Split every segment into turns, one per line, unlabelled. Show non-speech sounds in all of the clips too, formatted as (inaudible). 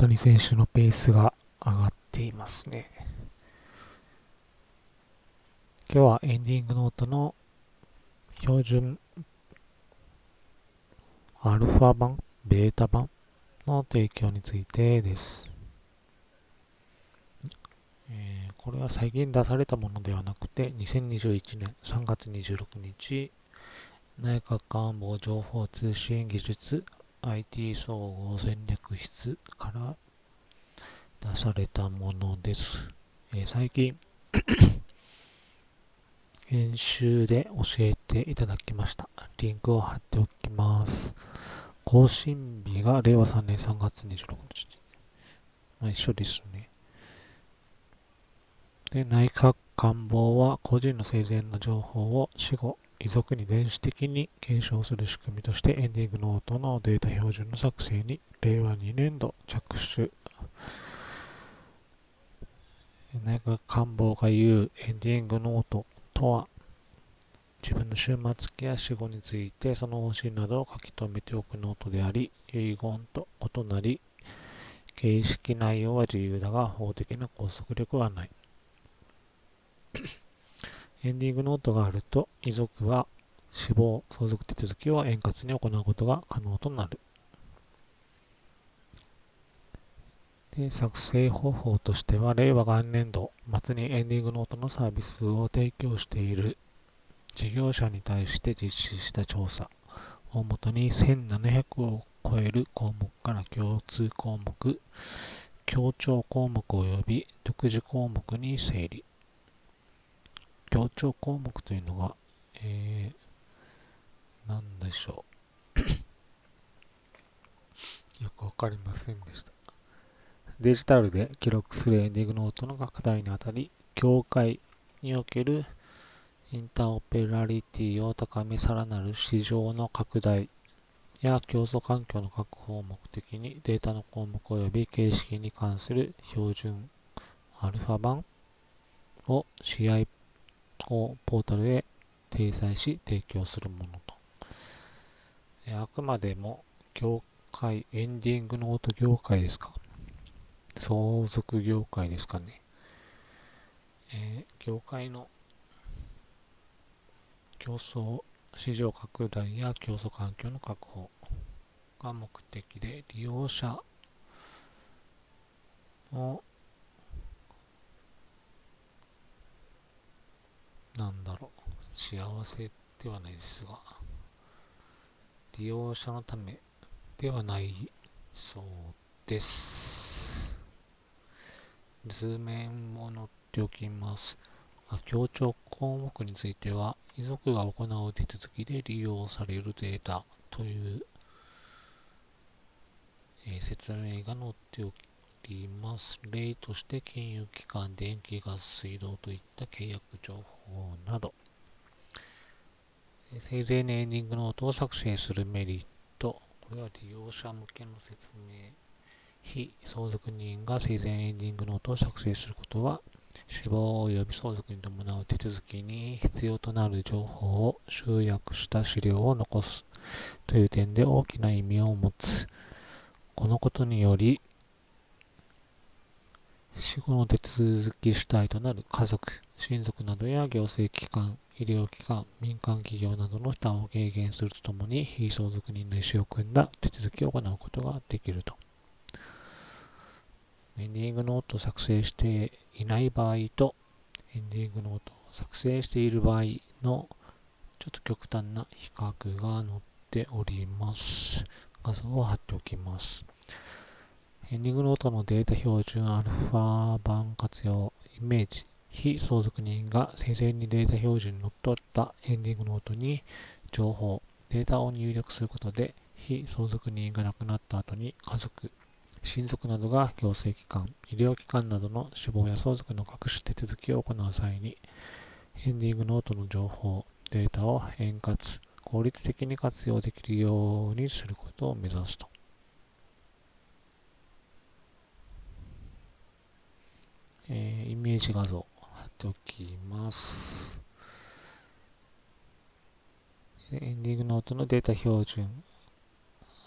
谷選手のペースが上がっていますね。今日はエンディングノートの標準アルファ版、ベータ版の提供についてです。えー、これは最近出されたものではなくて、2021年3月26日、内閣官房情報通信技術 IT 総合戦略室から出されたものです。えー、最近 (coughs) 編集で教えていただきました。リンクを貼っておきます。更新日が令和3年3月26日。まあ、一緒ですね。で、内閣官房は個人の生前の情報を死後、遺族に電子的に継承する仕組みとしてエンディングノートのデータ標準の作成に令和2年度着手。内閣官房が言うエンディングノートとは、自分の終末期や死後についてその方針などを書き留めておくノートであり、遺言と異なり、形式内容は自由だが法的な拘束力はない。エンディングノートがあると、遺族は死亡相続手続きを円滑に行うことが可能となる。で作成方法としては、令和元年度末にエンディングノートのサービスを提供している事業者に対して実施した調査をもとに1700を超える項目から共通項目、協調項目及び独自項目に整理。協調項目というのが、えー、何でしょう。(coughs) よくわかりませんでした。デジタルで記録するエンディングノートの拡大にあたり、業界におけるインターオペラリティを高めさらなる市場の拡大や競争環境の確保を目的にデータの項目及び形式に関する標準アルファ版を CI をポータルへ掲載し提供するものと。あくまでも業界、エンディングノート業界ですか？相続業界ですかね？えー、業界の競争市場拡大や競争環境の確保が目的で利用者をなんだろう、幸せではないですが、利用者のためではないそうです。図面を載っておきます。協調項目については、遺族が行う手続きで利用されるデータという、えー、説明が載っております。例として金融機関、電気、ガス、水道といった契約情報など、生前エンディングノートを作成するメリット、これは利用者向けの説明、非相続人が生前エンディングノートを作成することは、死亡及び相続に伴う手続きに必要となる情報を集約した資料を残すという点で大きな意味を持つ。このことにより、死後の手続き主体となる家族、親族などや行政機関、医療機関、民間企業などの負担を軽減するとともに、非相続人の意思を組んだ手続きを行うことができると。エンディングノートを作成していない場合と、エンディングノートを作成している場合のちょっと極端な比較が載っております。画像を貼っておきます。エンディングノートのデータ標準アルファ版活用。イメージ。非相続人が生前にデータ標準にのっとったエンディングノートに情報、データを入力することで非相続人が亡くなった後に家族、親族などが行政機関、医療機関などの死亡や相続の各種手続きを行う際に、エンディングノートの情報、データを円滑、効率的に活用できるようにすることを目指すと。えー、イメージ画像貼っておきます。エンディングノートのデータ標準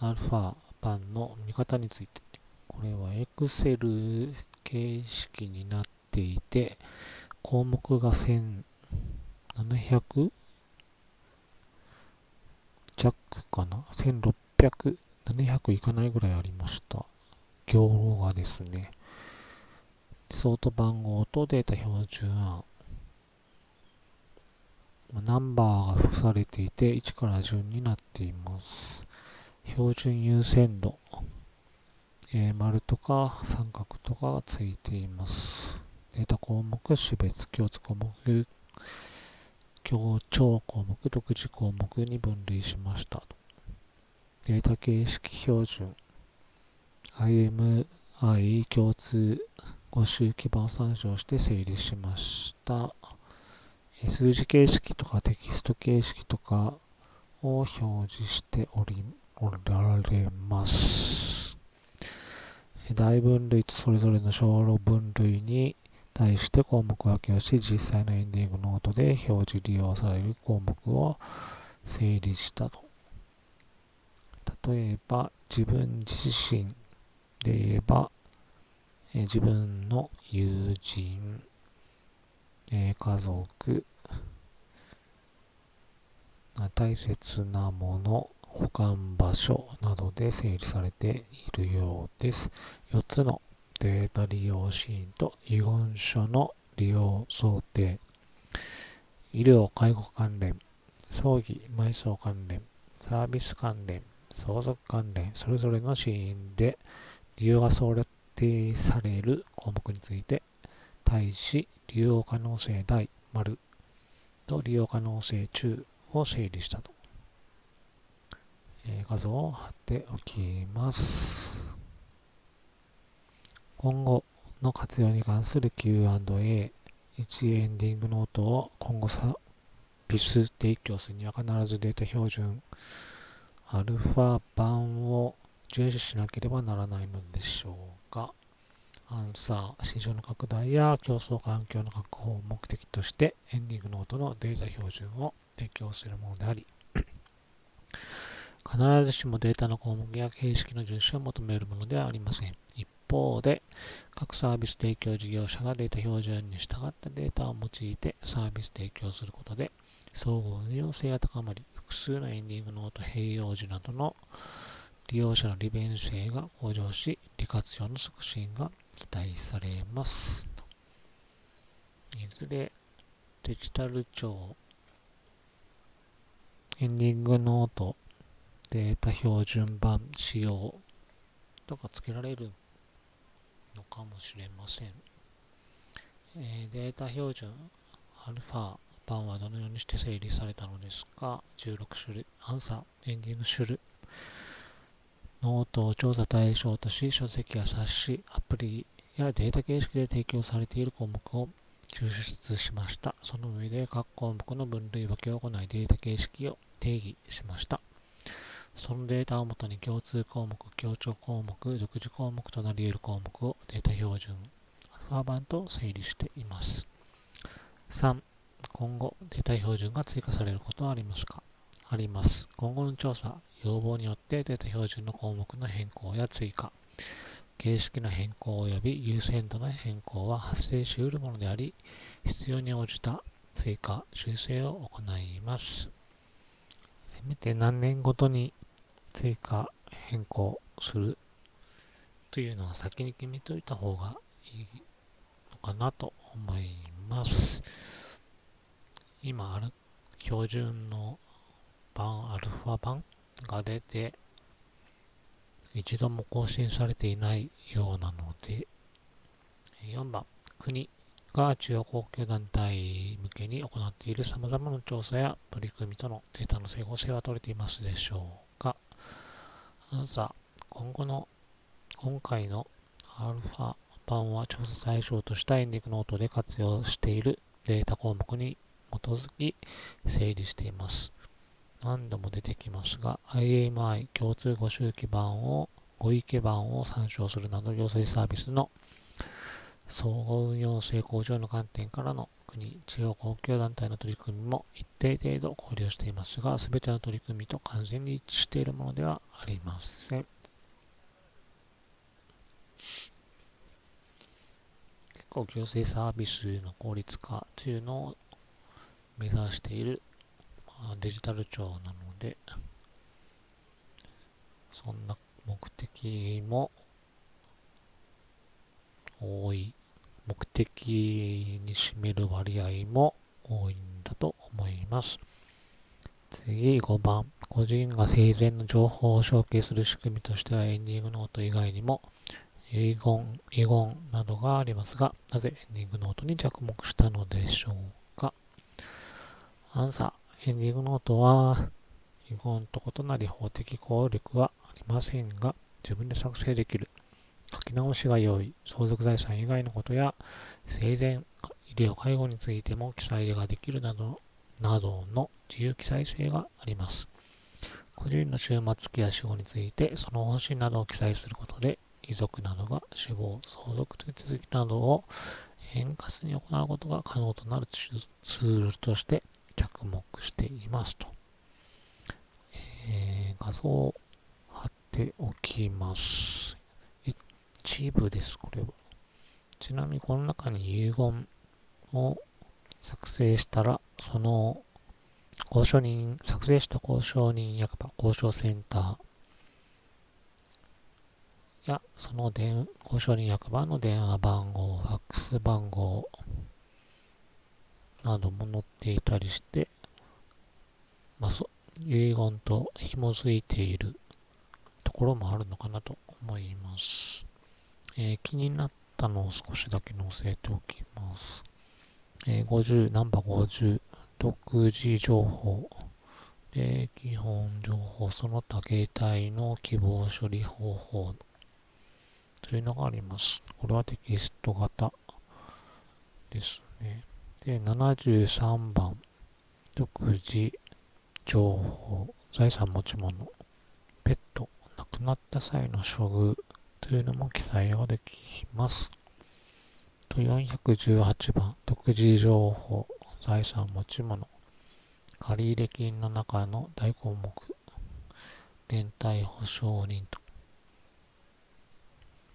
アルファ版の見方についてこれは Excel 形式になっていて、項目が1700弱かな ?1600、700いかないぐらいありました。行がですね、ソート番号とデータ標準案、ナンバーが付されていて1から順になっています。標準優先度、えー、丸とか三角とかがついています。データ項目、種別、共通項目、協調項目、独自項目に分類しました。データ形式標準、IMI 共通5周基盤参照して整理しました。数字形式とかテキスト形式とかを表示しておりおられます。大分類とそれぞれの小路分類に対して項目分けをし、実際のエンディングノートで表示利用される項目を整理したと。例えば、自分自身で言えば、え自分の友人、え家族、大切なもの、保管場所などで整理されているようです。4つのデータ利用シーンと遺言書の利用想定、医療介護関連、葬儀埋葬関連、サービス関連、相続関連、それぞれのシーンで利用が想定される項目について、対し、利用可能性大、丸と利用可能性中を整理したと。えー、画像を貼っておきます。今後の活用に関する Q&A、1エンディングノートを今後サービス提供するには必ずデータ標準アルファ版を遵守しなければならないのでしょうか。アンサー、市場の拡大や競争環境の確保を目的としてエンディングノートのデータ標準を提供するものであり、必ずしもデータの項目や形式の遵守を求めるものではありません。一方で、各サービス提供事業者がデータ標準に従ったデータを用いてサービス提供することで、総合運用性が高まり、複数のエンディングノート併用時などの利用者の利便性が向上し、利活用の促進が期待されます。いずれデジタル庁エンディングノートデータ標準版仕様とか付けられるのかもしれません。えー、データ標準アルファ版はどのようにして整理されたのですか ?16 種類、アンサー、エンディング種類、ノートを調査対象とし、書籍や冊子、アプリやデータ形式で提供されている項目を抽出しました。その上で各項目の分類分けを行いデータ形式を定義しました。そのデータをもとに共通項目、協調項目、独自項目となり得る項目をデータ標準、アルファ版と整理しています。3、今後データ標準が追加されることはありますか？あります。今後の調査、要望によってデータ標準の項目の変更や追加、形式の変更及び優先度の変更は発生し得るものであり、必要に応じた追加、修正を行います。せめて何年ごとに追加、変更するというのは先に決めておいた方がいいのかなと思います。今ある標準の版、アルファ版が出て、一度も更新されていないようなので、4番、国が中央公共団体向けに行っている様々な調査や取り組みとのデータの整合性は取れていますでしょうかアンサー、今後の、今回のアルファ版は調査対象としたエンディングノートで活用しているデータ項目に基づき整理しています。何度も出てきますが、IMI 共通ご周期版を、ご意見版を参照するなど行政サービスの総合運用性向上の観点からの国、地方公共団体の取り組みも一定程度考慮していますが、すべての取り組みと完全に一致しているものではありません。こう行政サービスの効率化というのを目指している、デジタル庁なので、そんな目的も多い、目的に占める割合も多いんだと思います。次、5番。個人が生前の情報を承継する仕組みとしてはエンディングノート以外にも遺言、遺言などがありますが、なぜエンディングノートに着目したのでしょうかアンサー。エンディングノートは遺言と異なり法的効力はありませんが、自分で作成できる。書き直しが良い。相続財産以外のことや、生前、医療、介護についても記載ができるなどなどの自由記載性があります。個人の終末期や死後について、その方針などを記載することで、遺族などが死亡、相続手続きなどを円滑に行うことが可能となるツールとして着目していますと。えー、画像を貼っておきます。一部です、これは。ちなみにこの中に遺言を作成したら、その交渉人、作成した交渉人役場、交渉センターや、その電、交渉人役場の電話番号、ファックス番号なども載っていたりして、まあ、そ遺言と紐づいているところもあるのかなと思います。えー、気になったのを少しだけ載せておきます。えー、50、ナンバー50、独自情報。で、基本情報、その他携帯の希望処理方法というのがあります。これはテキスト型ですね。で、73番、独自情報、財産持ち物、ペット、亡くなった際の処遇。というのも記載ができます。と、418番、独自情報、財産持ち物、借入金の中の大項目、連帯保証人と。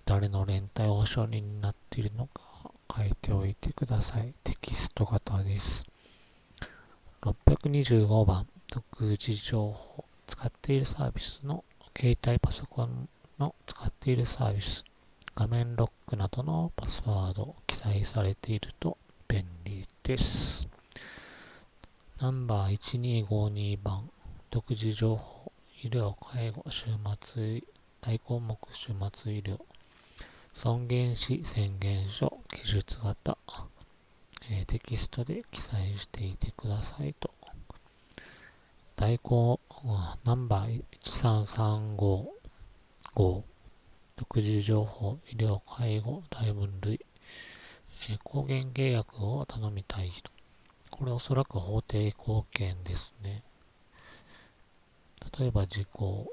誰の連帯保証人になっているのか書いておいてください。テキスト型です。625番、独自情報。使っているサービスの携帯パソコンの使っているサービス、画面ロックなどのパスワード記載されていると便利です。ナンバー1252番、独自情報、医療、介護、週末、大項目、週末医療、尊厳死宣言書記述型、えー、テキストで記載していてくださいと。代行ナンバー13355独自情報、医療、介護、大分類、えー、抗原契約を頼みたい人。これおそらく法定貢献ですね。例えば事故、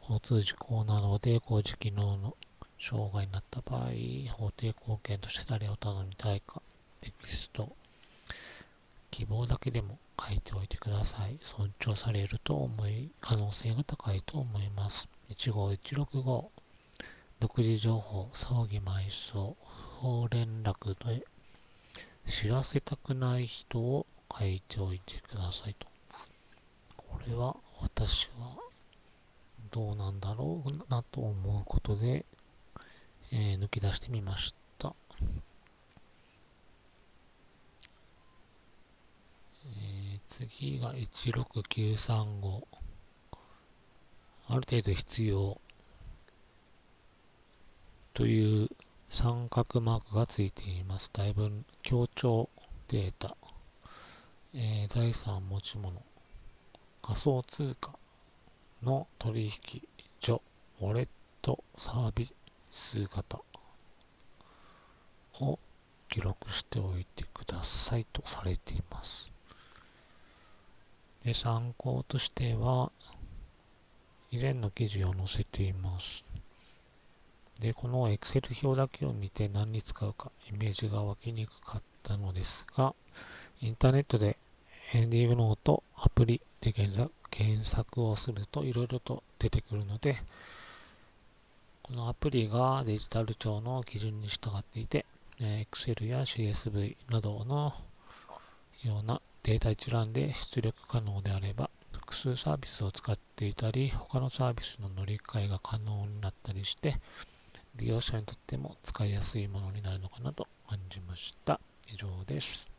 交通事故などで工事機能の障害になった場合、法定貢献として誰を頼みたいか、テキスト、希望だけでも書いておいてください。尊重されると思い、可能性が高いと思います。15165、独自情報、葬儀埋葬、不法連絡で知らせたくない人を書いておいてくださいと。これは私はどうなんだろうなと思うことでえー、抜き出してみました。えー、次が16935。ある程度必要という三角マークがついています。だいぶ強調データ、えー、財産持ち物、仮想通貨の取引所、ウォレットサービ数型を記録しておいてくださいとされています。で参考としては、以前の記事を載せています。で、この Excel 表だけを見て何に使うかイメージが湧きにくかったのですが、インターネットでエンディングノートアプリで検索をするといろいろと出てくるので、このアプリがデジタル庁の基準に従っていて、え Excel や CSV などのようなデータ一覧で出力可能であれば、複数サービスを使っていたり、他のサービスの乗り換えが可能になったりして、利用者にとっても使いやすいものになるのかなと感じました。以上です。